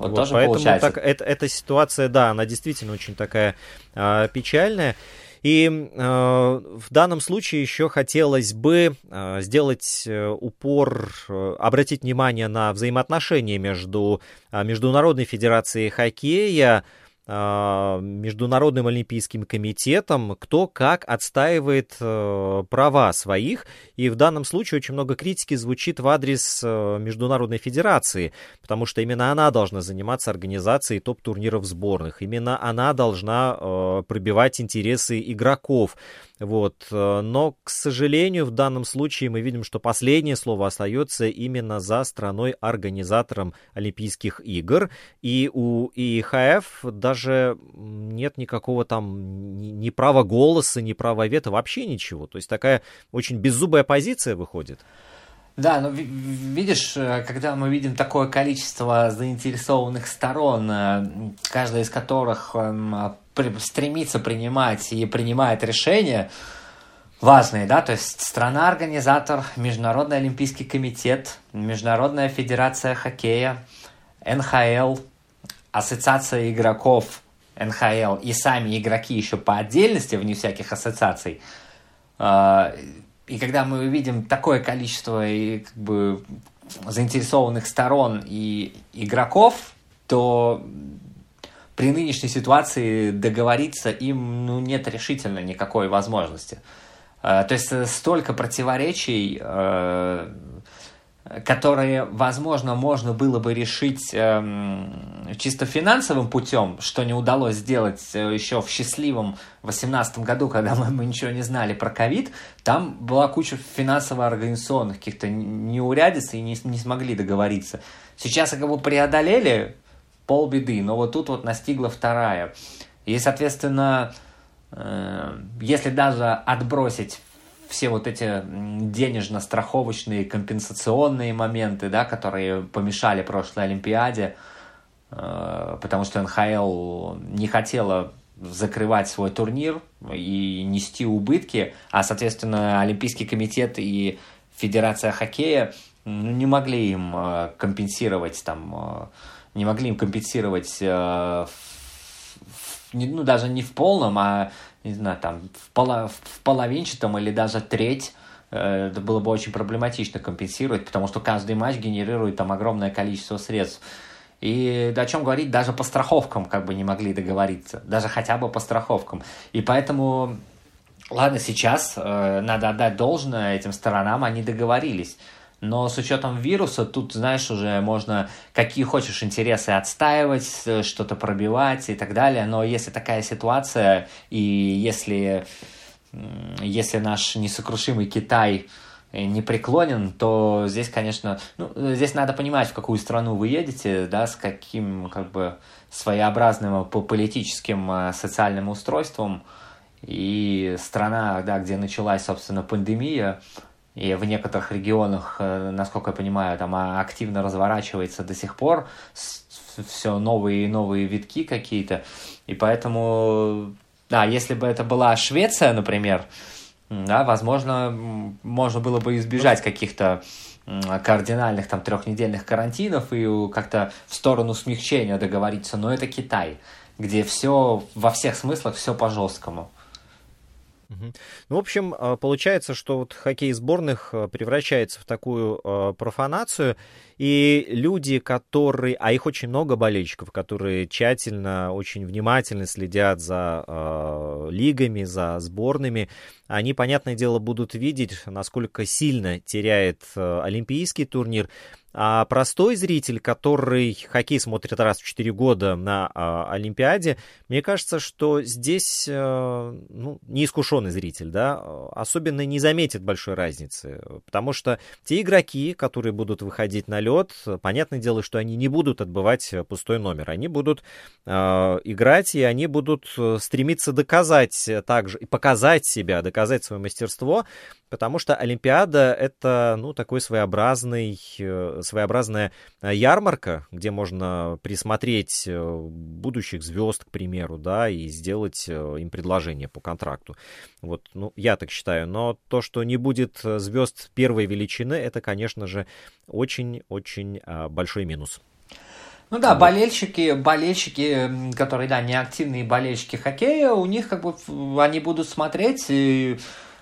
Вот, вот тоже поэтому получается. Так, это, эта ситуация, да, она действительно очень такая э, печальная. И э, в данном случае еще хотелось бы э, сделать э, упор, обратить внимание на взаимоотношения между Международной Федерацией Хоккея, Международным Олимпийским комитетом, кто как отстаивает э, права своих. И в данном случае очень много критики звучит в адрес э, Международной Федерации, потому что именно она должна заниматься организацией топ-турниров сборных. Именно она должна э, пробивать интересы игроков. Вот. Но, к сожалению, в данном случае мы видим, что последнее слово остается именно за страной-организатором Олимпийских игр. И у ИХФ даже нет никакого там ни права голоса, ни права вето, вообще ничего. То есть такая очень беззубая позиция выходит. Да, но видишь, э, когда мы видим такое количество заинтересованных сторон, э, каждая из которых эм, стремится принимать и принимает решения важные, да, то есть страна-организатор, Международный Олимпийский комитет, Международная федерация хоккея, НХЛ, Ассоциация игроков НХЛ и сами игроки еще по отдельности, вне всяких ассоциаций. А, и когда мы видим такое количество и, как бы, заинтересованных сторон и игроков, то при нынешней ситуации договориться им ну, нет решительно никакой возможности. Э, то есть э, столько противоречий, э, которые, возможно, можно было бы решить эм, чисто финансовым путем, что не удалось сделать еще в счастливом 2018 году, когда мы, ничего не знали про ковид, там была куча финансово-организационных каких-то неурядиц и не, не смогли договориться. Сейчас как бы преодолели, полбеды, но вот тут вот настигла вторая. И, соответственно, э, если даже отбросить все вот эти денежно-страховочные компенсационные моменты, да, которые помешали прошлой Олимпиаде, э, потому что НХЛ не хотела закрывать свой турнир и нести убытки, а, соответственно, Олимпийский комитет и Федерация хоккея ну, не могли им э, компенсировать там не могли им компенсировать, э, ну, даже не в полном, а, не знаю, там, в, поло, в половинчатом или даже треть, э, это было бы очень проблематично компенсировать, потому что каждый матч генерирует там огромное количество средств. И о чем говорить, даже по страховкам как бы не могли договориться, даже хотя бы по страховкам. И поэтому, ладно, сейчас э, надо отдать должное этим сторонам, они договорились. Но с учетом вируса, тут, знаешь, уже можно какие хочешь интересы отстаивать, э, что-то пробивать и так далее. Но если такая ситуация, и если, если наш несокрушимый Китай не преклонен, то здесь, конечно, ну, здесь надо понимать, в какую страну вы едете, да, с каким, как бы, своеобразным по политическим, э, социальным устройством. И страна, да, где началась, собственно, пандемия, и в некоторых регионах, э, насколько я понимаю, там а, активно разворачивается до сих пор все новые и новые витки какие-то. И поэтому, да, если бы это была Швеция, например, да, возможно, можно было бы избежать каких-то кардинальных там трехнедельных карантинов и как-то в сторону смягчения договориться, но это Китай, где все во всех смыслах все по жесткому. Ну, в общем, а, получается, что вот хоккей сборных а, превращается в такую а, профанацию, и люди, которые, а их очень много болельщиков, которые тщательно, очень внимательно следят за э, лигами, за сборными, они, понятное дело, будут видеть, насколько сильно теряет э, олимпийский турнир, а простой зритель, который хоккей смотрит раз в 4 года на а, Олимпиаде, мне кажется, что здесь а, ну, неискушенный зритель, да, особенно не заметит большой разницы. Потому что те игроки, которые будут выходить на лед, понятное дело, что они не будут отбывать пустой номер. Они будут а, играть, и они будут стремиться доказать также, и показать себя, доказать свое мастерство, потому что Олимпиада это, ну, такой своеобразный своеобразная э, ярмарка, где можно присмотреть э, будущих звезд, к примеру, да, и сделать э, им предложение по контракту. Вот, ну, я так считаю. Но то, что не будет звезд первой величины, это, конечно же, очень-очень большой минус. Ну да, болельщики, болельщики, которые, да, не активные болельщики хоккея, у них как бы они будут смотреть и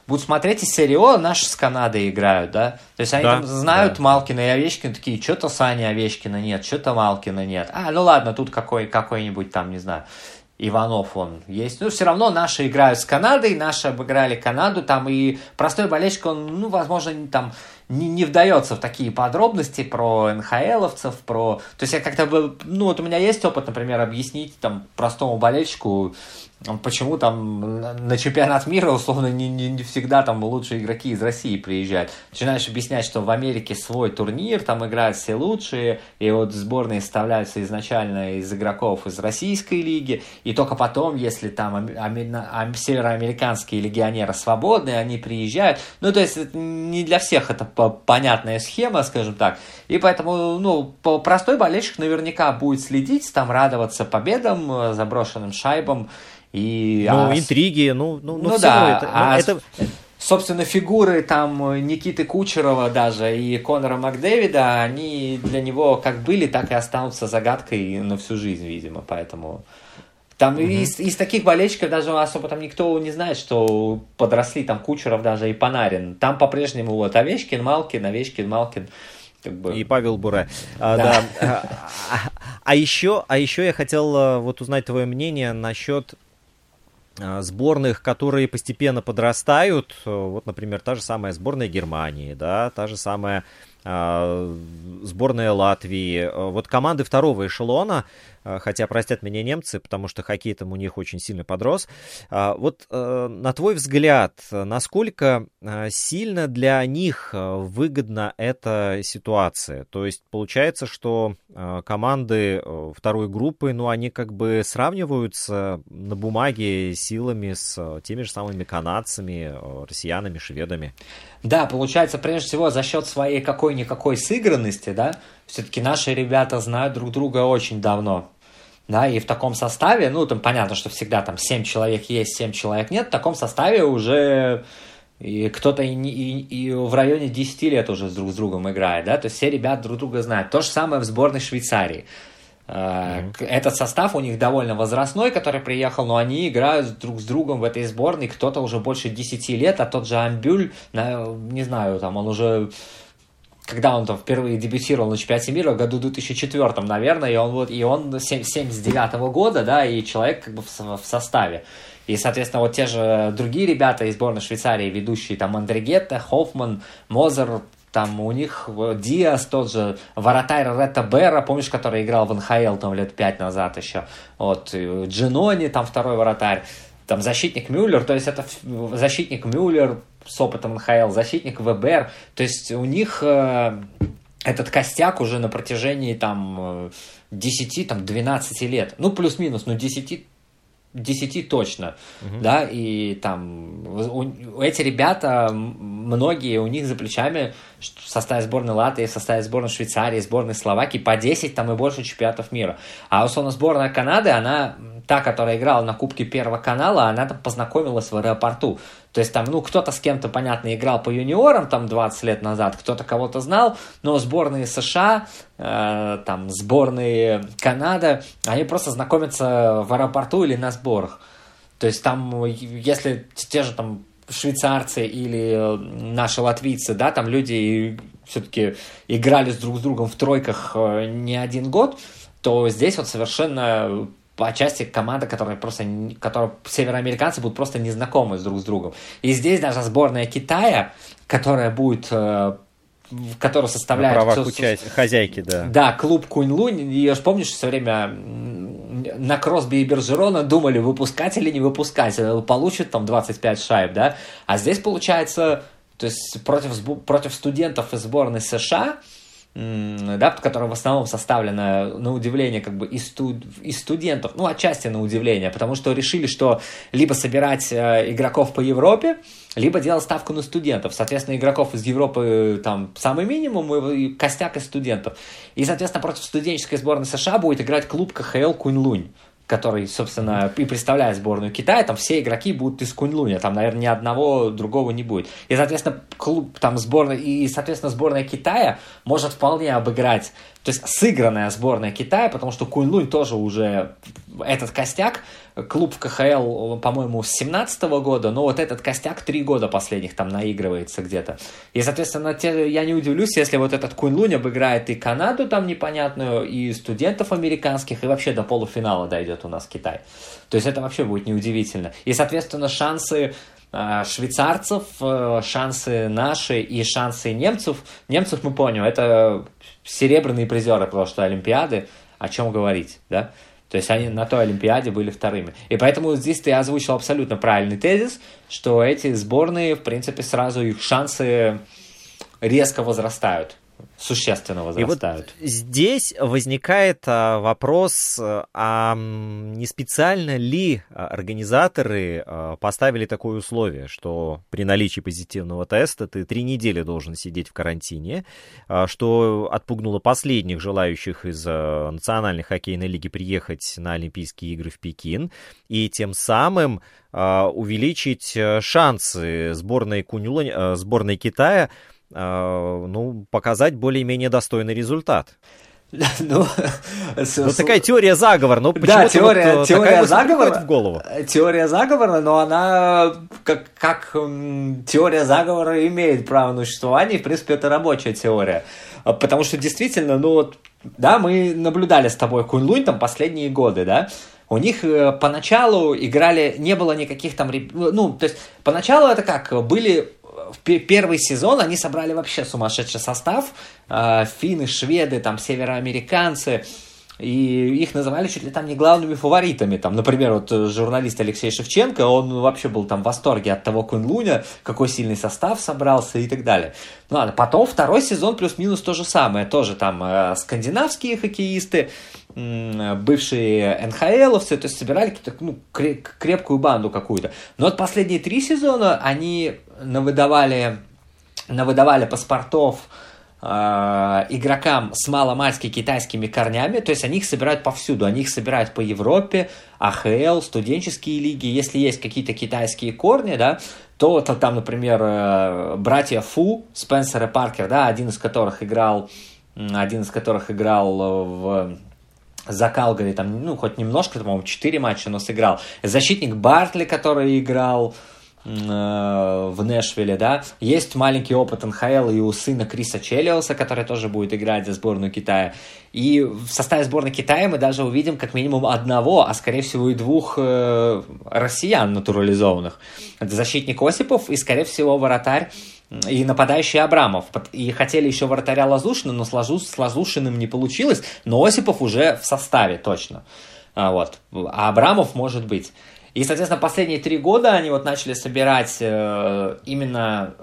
будут смотреть из серии, о, наши с Канадой играют, да? То есть они да, там знают да. Малкина и Овечкина, такие, что-то Сани Овечкина нет, что-то Малкина нет. А, ну ладно, тут какой, какой-нибудь там, не знаю, Иванов он есть. Ну, все равно наши играют с Канадой, наши обыграли Канаду, там и простой болельщик, он, ну, возможно, там не, не вдается в такие подробности про НХЛовцев, про... То есть я как-то, ну, вот у меня есть опыт, например, объяснить там простому болельщику, почему там на чемпионат мира, условно, не, не, не всегда там лучшие игроки из России приезжают. Начинаешь объяснять, что в Америке свой турнир, там играют все лучшие, и вот сборные составляются изначально из игроков из российской лиги, и только потом, если там североамериканские легионеры свободные, они приезжают. Ну, то есть, не для всех это понятная схема, скажем так. И поэтому, ну, простой болельщик наверняка будет следить, там радоваться победам, э, заброшенным шайбам, и, ну, а, интриги, ну, ну, ну, ну да, это, а, это... Собственно, фигуры там Никиты Кучерова даже и Конора Макдэвида, они для него как были, так и останутся загадкой на всю жизнь, видимо, поэтому... Там угу. из, из таких болельщиков даже особо там никто не знает, что подросли там Кучеров даже и Панарин. Там по-прежнему вот Овечкин, Малкин, Овечкин, Малкин. Как бы... И Павел Буре. А, да. да. А, а еще, а еще я хотел э, вот узнать твое мнение насчет а, сборных, которые постепенно подрастают, э, вот, например, та же самая сборная Германии, да, та же самая э, сборная Латвии, э, вот команды второго эшелона, а, хотя простят меня немцы, потому что хоккей там у них очень сильно подрос. А, вот э, на твой взгляд, насколько а, сильно для них выгодна эта ситуация? То есть получается, что команды э, второй группы, ну, они как бы сравниваются на бумаге силами с теми же самыми канадцами, э, россиянами, шведами. Да, получается, прежде всего, за счет своей какой-никакой сыгранности, да, все-таки наши ребята знают друг друга очень давно да, и в таком составе, ну, там понятно, что всегда там 7 человек есть, 7 человек нет, в таком составе уже и кто-то и, и, и в районе 10 лет уже друг с другом играет, да, то есть все ребята друг друга знают. То же самое в сборной Швейцарии. Mm-hmm. Этот состав у них довольно возрастной, который приехал, но они играют друг с другом в этой сборной. Кто-то уже больше 10 лет, а тот же Амбюль, не знаю, там он уже когда он там впервые дебютировал на чемпионате мира в году 2004, наверное, и он вот, и он 79 -го года, да, и человек как бы в, в составе. И, соответственно, вот те же другие ребята из сборной Швейцарии, ведущие там Андрегетта, Хоффман, Мозер, там у них Диас, тот же вратарь Ретта Бера, помнишь, который играл в НХЛ там лет пять назад еще, вот, Джинони, там второй вратарь, там защитник Мюллер, то есть это защитник Мюллер с опытом НХЛ, защитник ВБР, то есть у них э, этот костяк уже на протяжении там 10, там 12 лет, ну плюс-минус, ну 10 10 точно, угу. да, и там у, эти ребята, многие у них за плечами в составе сборной Латвии, в составе сборной Швейцарии, сборной Словакии по 10 там и больше чемпионатов мира. А условно сборная Канады, она та, которая играла на Кубке Первого канала, она там познакомилась в аэропорту. То есть там, ну, кто-то с кем-то, понятно, играл по юниорам там 20 лет назад, кто-то кого-то знал, но сборные США, э, там, сборные Канады, они просто знакомятся в аэропорту или на сборах. То есть там, если те же там швейцарцы или наши латвийцы, да, там люди все-таки играли с друг с другом в тройках э, не один год, то здесь вот совершенно по части команда, которая просто, которая североамериканцы будут просто незнакомы с друг с другом. И здесь даже сборная Китая, которая будет э, которая составляет... На правах участия, хозяйки, да. Да, клуб Кунь-Лунь. Ее же помнишь, все время на Кросби и Бержерона думали, выпускать или не выпускать. Э, получит там 25 шайб, да? А здесь получается, то есть против, против студентов из сборной США да, которая в основном составлена, на удивление, как бы из, студ, из студентов, ну, отчасти на удивление, потому что решили, что либо собирать э, игроков по Европе, либо делать ставку на студентов. Соответственно, игроков из Европы там самый минимум и костяк из студентов. И, соответственно, против студенческой сборной США будет играть клуб КХЛ Кунь-Лунь который, собственно, и представляет сборную Китая, там все игроки будут из Куньлуня, там, наверное, ни одного другого не будет. И, соответственно, клуб, там, сборная, и, соответственно, сборная Китая может вполне обыграть, то есть сыгранная сборная Китая, потому что Куньлунь тоже уже этот костяк, клуб в КХЛ, по-моему, с 17 года, но вот этот костяк три года последних там наигрывается где-то. И, соответственно, те, я не удивлюсь, если вот этот Кунь обыграет и Канаду там непонятную, и студентов американских, и вообще до полуфинала дойдет у нас Китай. То есть это вообще будет неудивительно. И, соответственно, шансы э, швейцарцев, э, шансы наши и шансы немцев. Немцев мы поняли, это серебряные призеры прошлой Олимпиады, о чем говорить, да? То есть они на той Олимпиаде были вторыми. И поэтому здесь ты озвучил абсолютно правильный тезис, что эти сборные, в принципе, сразу их шансы резко возрастают существенно возрастают. И вот здесь возникает а, вопрос, а не специально ли организаторы а, поставили такое условие, что при наличии позитивного теста ты три недели должен сидеть в карантине, а, что отпугнуло последних желающих из а, Национальной хоккейной лиги приехать на Олимпийские игры в Пекин, и тем самым а, увеличить шансы сборной, Куньлунь, сборной Китая а, ну, показать более-менее достойный результат. Ну, ну, такая теория заговора, но почему-то да, теория, вот теория заговора в голову. Теория заговора, но она как, как теория заговора имеет право на существование, в принципе, это рабочая теория. А, потому что действительно, ну вот, да, мы наблюдали с тобой Кунь-Лунь там последние годы, да, у них э, поначалу играли, не было никаких там, ну, то есть поначалу это как, были первый сезон они собрали вообще сумасшедший состав. Э, финны, шведы, там, североамериканцы. И их называли чуть ли там не главными фаворитами. Там, например, вот э, журналист Алексей Шевченко, он вообще был там в восторге от того Кунь-Луня, какой сильный состав собрался и так далее. Ну ладно, потом второй сезон плюс-минус то же самое. Тоже там э, скандинавские хоккеисты, бывшие НХЛовцы, то есть собирали какую-то ну, крепкую банду какую-то. Но вот последние три сезона они навыдавали, навыдавали паспортов э, игрокам с маломальски китайскими корнями, то есть они их собирают повсюду, они их собирают по Европе, АХЛ, студенческие лиги, если есть какие-то китайские корни, да, то, то там, например, э, братья Фу, Спенсер и Паркер, да, один из которых играл, один из которых играл в за Калгари, там, ну, хоть немножко, по-моему, 4 матча, но сыграл. Защитник Бартли, который играл в Нэшвилле, да. Есть маленький опыт НХЛ и у сына Криса Челиоса, который тоже будет играть за сборную Китая. И в составе сборной Китая мы даже увидим как минимум одного, а скорее всего и двух э, россиян натурализованных. Это защитник Осипов и, скорее всего, вратарь и нападающий Абрамов. И хотели еще вратаря Лазушина, но с, Лазу, с Лазушиным не получилось. Но Осипов уже в составе точно. А, вот. А Абрамов может быть. И, соответственно, последние три года они вот начали собирать э, именно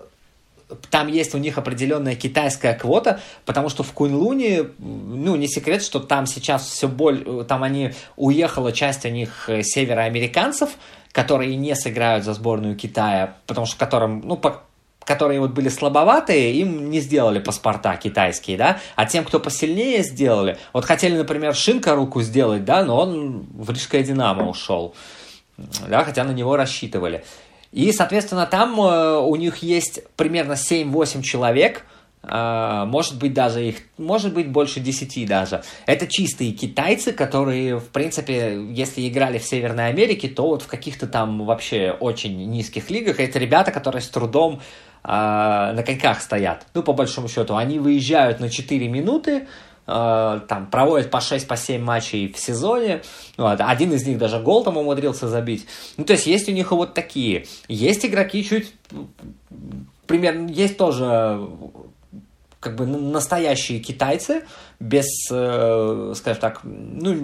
там есть у них определенная китайская квота, потому что в Куньлуне, ну, не секрет, что там сейчас все более, там они, уехала часть у них э, североамериканцев, которые не сыграют за сборную Китая, потому что которым, ну, по, которые вот были слабоватые, им не сделали паспорта китайские, да, а тем, кто посильнее сделали, вот хотели, например, Шинка руку сделать, да, но он в Рижское Динамо ушел, да, хотя на него рассчитывали. И, соответственно, там э, у них есть примерно 7-8 человек, э, может быть даже их, может быть больше 10 даже. Это чистые китайцы, которые, в принципе, если играли в Северной Америке, то вот в каких-то там вообще очень низких лигах. Это ребята, которые с трудом э, на коньках стоят. Ну, по большому счету, они выезжают на 4 минуты, Э, там проводят по 6 по 7 матчей в сезоне. Вот. Один из них даже гол там умудрился забить. Ну, то есть есть у них вот такие. Есть игроки чуть примерно, есть тоже как бы настоящие китайцы, без, э, скажем так, ну,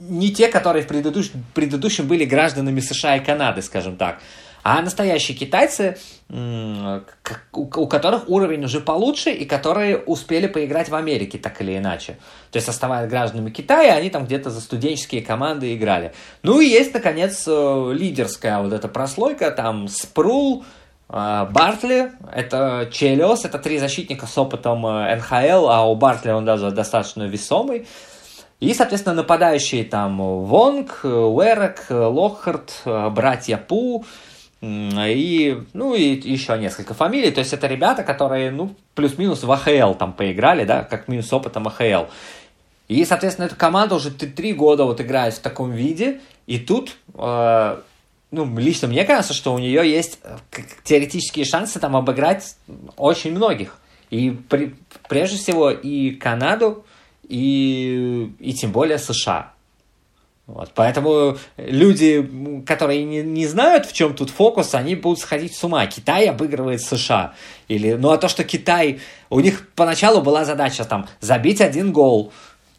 не те, которые в предыдущ, предыдущем были гражданами США и Канады, скажем так. А настоящие китайцы, у которых уровень уже получше, и которые успели поиграть в Америке так или иначе. То есть, оставаясь гражданами Китая, они там где-то за студенческие команды играли. Ну и есть, наконец, э, лидерская вот эта прослойка, там Спрул, Бартли, это Челиос, это три защитника с опытом э, НХЛ, а у Бартли он даже достаточно весомый. И, соответственно, нападающие там Вонг, Уэрок, Локхарт, братья Пу, и, ну, и еще несколько фамилий. То есть это ребята, которые, ну, плюс-минус в АХЛ там поиграли, да, как минус опытом АХЛ. И, соответственно, эта команда уже три года вот играет в таком виде, и тут, э, ну, лично мне кажется, что у нее есть э, теоретические шансы там обыграть очень многих. И при, прежде всего и Канаду, и, и тем более США. Вот, поэтому люди, которые не, не знают, в чем тут фокус, они будут сходить с ума. Китай обыгрывает США. Или, ну а то, что Китай, у них поначалу была задача там забить один гол,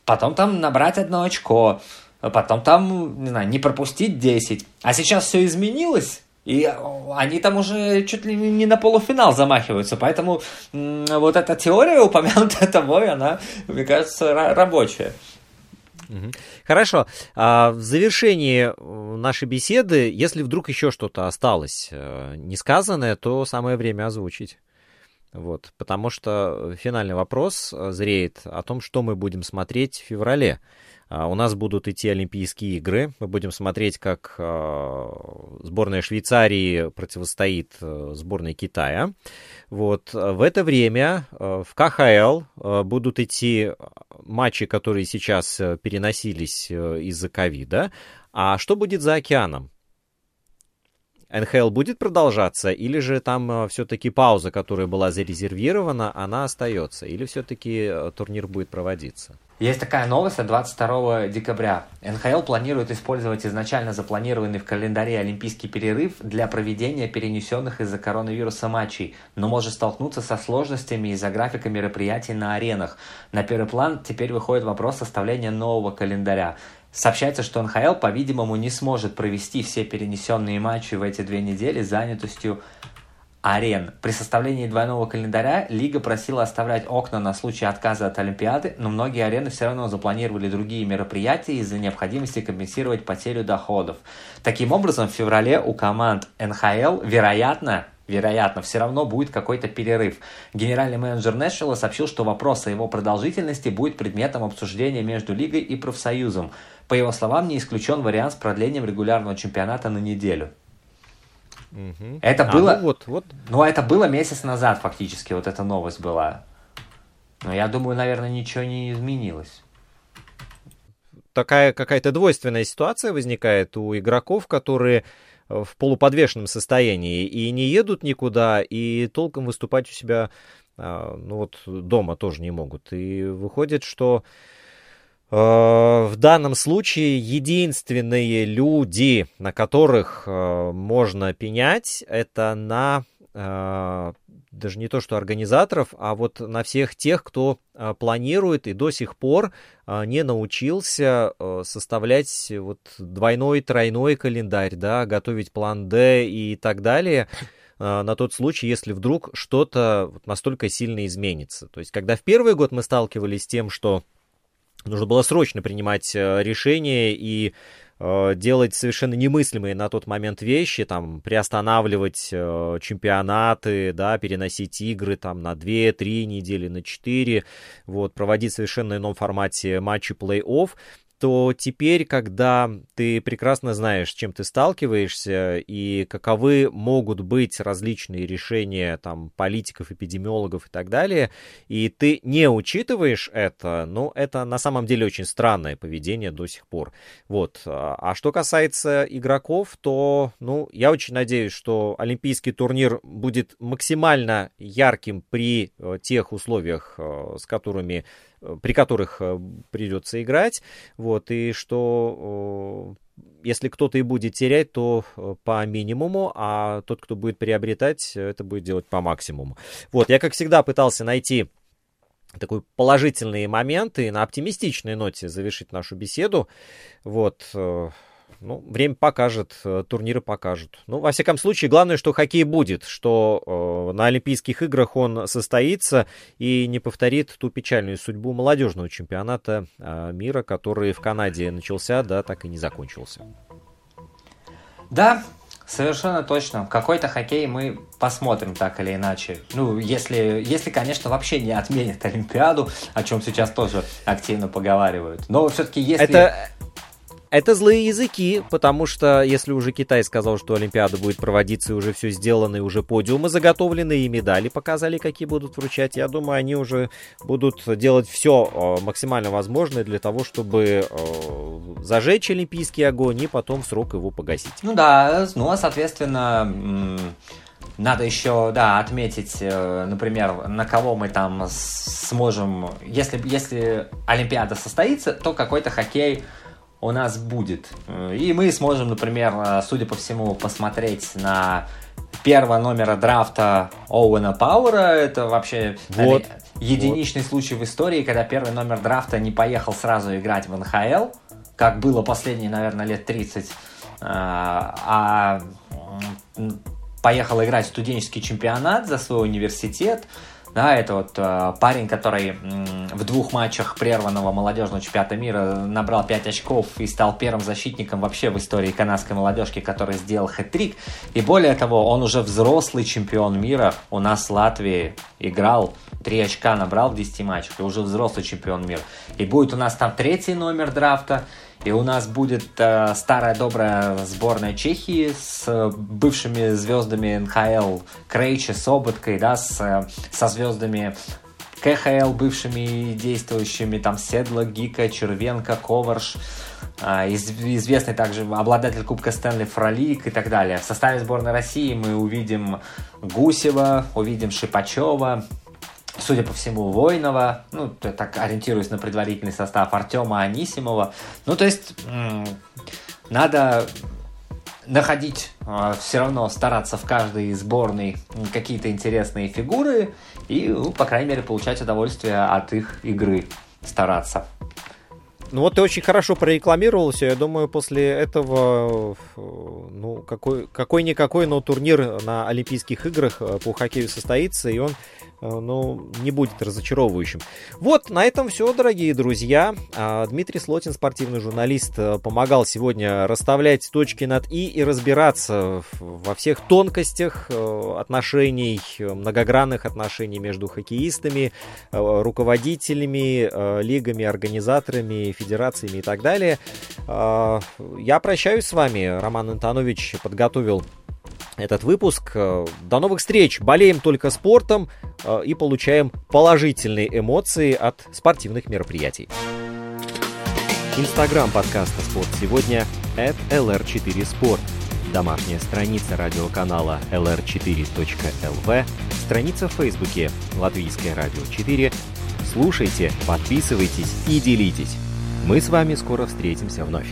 потом там набрать одно очко, потом там, не знаю, не пропустить 10. А сейчас все изменилось, и они там уже чуть ли не на полуфинал замахиваются. Поэтому вот эта теория, упомянутая тобой, она, мне кажется, рабочая. Хорошо. А в завершении э, нашей беседы, если вдруг еще что-то осталось э, несказанное, то самое время озвучить. Вот, потому что финальный вопрос э, зреет о том, что мы будем смотреть в феврале. А, у нас будут идти Олимпийские игры. Мы будем смотреть, как а, сборная Швейцарии противостоит э, сборной Китая. Вот. В это время э, в КХЛ э, будут идти матчи, которые сейчас переносились из-за ковида. А что будет за океаном? НХЛ будет продолжаться, или же там все-таки пауза, которая была зарезервирована, она остается, или все-таки турнир будет проводиться? Есть такая новость от 22 декабря. НХЛ планирует использовать изначально запланированный в календаре олимпийский перерыв для проведения перенесенных из-за коронавируса матчей, но может столкнуться со сложностями из-за графика мероприятий на аренах. На первый план теперь выходит вопрос составления нового календаря. Сообщается, что НХЛ, по-видимому, не сможет провести все перенесенные матчи в эти две недели занятостью арен. При составлении двойного календаря Лига просила оставлять окна на случай отказа от Олимпиады, но многие арены все равно запланировали другие мероприятия из-за необходимости компенсировать потерю доходов. Таким образом, в феврале у команд НХЛ, вероятно, вероятно, все равно будет какой-то перерыв. Генеральный менеджер Нэшвилла сообщил, что вопрос о его продолжительности будет предметом обсуждения между Лигой и профсоюзом. По его словам, не исключен вариант с продлением регулярного чемпионата на неделю. Угу. Это а, было... Ну, вот, вот. Ну, это было месяц назад фактически, вот эта новость была. Но я думаю, наверное, ничего не изменилось. Такая какая-то двойственная ситуация возникает у игроков, которые в полуподвешенном состоянии и не едут никуда, и толком выступать у себя ну вот дома тоже не могут. И выходит, что в данном случае единственные люди, на которых можно пенять, это на даже не то что организаторов, а вот на всех тех, кто планирует и до сих пор не научился составлять вот двойной, тройной календарь, да, готовить план Д и так далее на тот случай, если вдруг что-то настолько сильно изменится. То есть, когда в первый год мы сталкивались с тем, что нужно было срочно принимать решения и Э, делать совершенно немыслимые на тот момент вещи, там, приостанавливать э, чемпионаты, да, переносить игры там на 2-3 недели, на 4, вот, проводить совершенно ином формате матчи плей-офф, то теперь, когда ты прекрасно знаешь, с чем ты сталкиваешься и каковы могут быть различные решения там политиков, эпидемиологов и так далее, и ты не учитываешь это, ну, это на самом деле очень странное поведение до сих пор. Вот. А что касается игроков, то, ну, я очень надеюсь, что Олимпийский турнир будет максимально ярким при э, тех условиях, э, с которыми при которых э, придется играть, вот, и что если кто-то и будет терять, то э, по минимуму, а тот, кто будет приобретать, это будет делать по максимуму. Вот, я, как всегда, пытался найти такой положительные моменты и на оптимистичной ноте завершить нашу беседу. Вот, э, ну, время покажет, э, турниры покажут. Ну, во всяком случае, главное, что хоккей будет, что э, на Олимпийских играх он состоится и не повторит ту печальную судьбу молодежного чемпионата э, мира, который в Канаде начался, да, так и не закончился. Да, Совершенно точно. Какой-то хоккей мы посмотрим так или иначе. Ну, если, если, конечно, вообще не отменят Олимпиаду, о чем сейчас тоже активно поговаривают. Но все-таки если... Это, это злые языки, потому что если уже Китай сказал, что Олимпиада будет проводиться, и уже все сделано, и уже подиумы заготовлены, и медали показали, какие будут вручать, я думаю, они уже будут делать все э, максимально возможное для того, чтобы э, зажечь олимпийский огонь и потом в срок его погасить. Ну да, ну а соответственно... Надо еще, да, отметить, э, например, на кого мы там сможем... Если, если Олимпиада состоится, то какой-то хоккей у нас будет. И мы сможем, например, э, судя по всему, посмотреть на первого номера драфта Оуэна Пауэра. Это вообще вот, единичный вот. случай в истории, когда первый номер драфта не поехал сразу играть в НХЛ, как было последние, наверное, лет 30, э, а поехал играть в студенческий чемпионат за свой университет. Да, это вот э, парень, который э, в двух матчах прерванного молодежного чемпионата мира набрал 5 очков и стал первым защитником вообще в истории канадской молодежки, который сделал хэт-трик. И более того, он уже взрослый чемпион мира. У нас в Латвии играл, 3 очка набрал в 10 матчах, и уже взрослый чемпион мира. И будет у нас там третий номер драфта. И у нас будет э, старая добрая сборная Чехии с бывшими звездами НХЛ Крейчи, Соботкой, да, с, со звездами КХЛ бывшими действующими, там Седла, Гика, Червенко, Коварш, э, из, известный также обладатель Кубка Стэнли Фролик и так далее. В составе сборной России мы увидим Гусева, увидим Шипачева, судя по всему, Воинова, ну, так ориентируясь на предварительный состав Артема Анисимова. Ну, то есть, надо находить, а, все равно стараться в каждой сборной какие-то интересные фигуры и, ну, по крайней мере, получать удовольствие от их игры, стараться. Ну вот ты очень хорошо прорекламировался. Я думаю, после этого, ну, какой, какой-никакой, но турнир на Олимпийских играх э, по хоккею состоится, и он Э, но не будет разочаровывающим. Вот, на этом все, дорогие друзья. А, Дмитрий Слотин, спортивный журналист, э, помогал сегодня расставлять точки над «и» и разбираться во всех тонкостях э, отношений, многогранных отношений между хоккеистами, руководителями, лигами, организаторами, федерациями и так далее. А, я прощаюсь с вами. Роман Антонович подготовил этот выпуск. До новых встреч! Болеем только спортом э, и получаем положительные эмоции от спортивных мероприятий. Инстаграм подкаста «Спорт сегодня» at lr4sport. домашняя страница радиоканала lr4.lv, страница в Фейсбуке «Латвийское радио 4». Слушайте, подписывайтесь и делитесь. Мы с вами скоро встретимся вновь.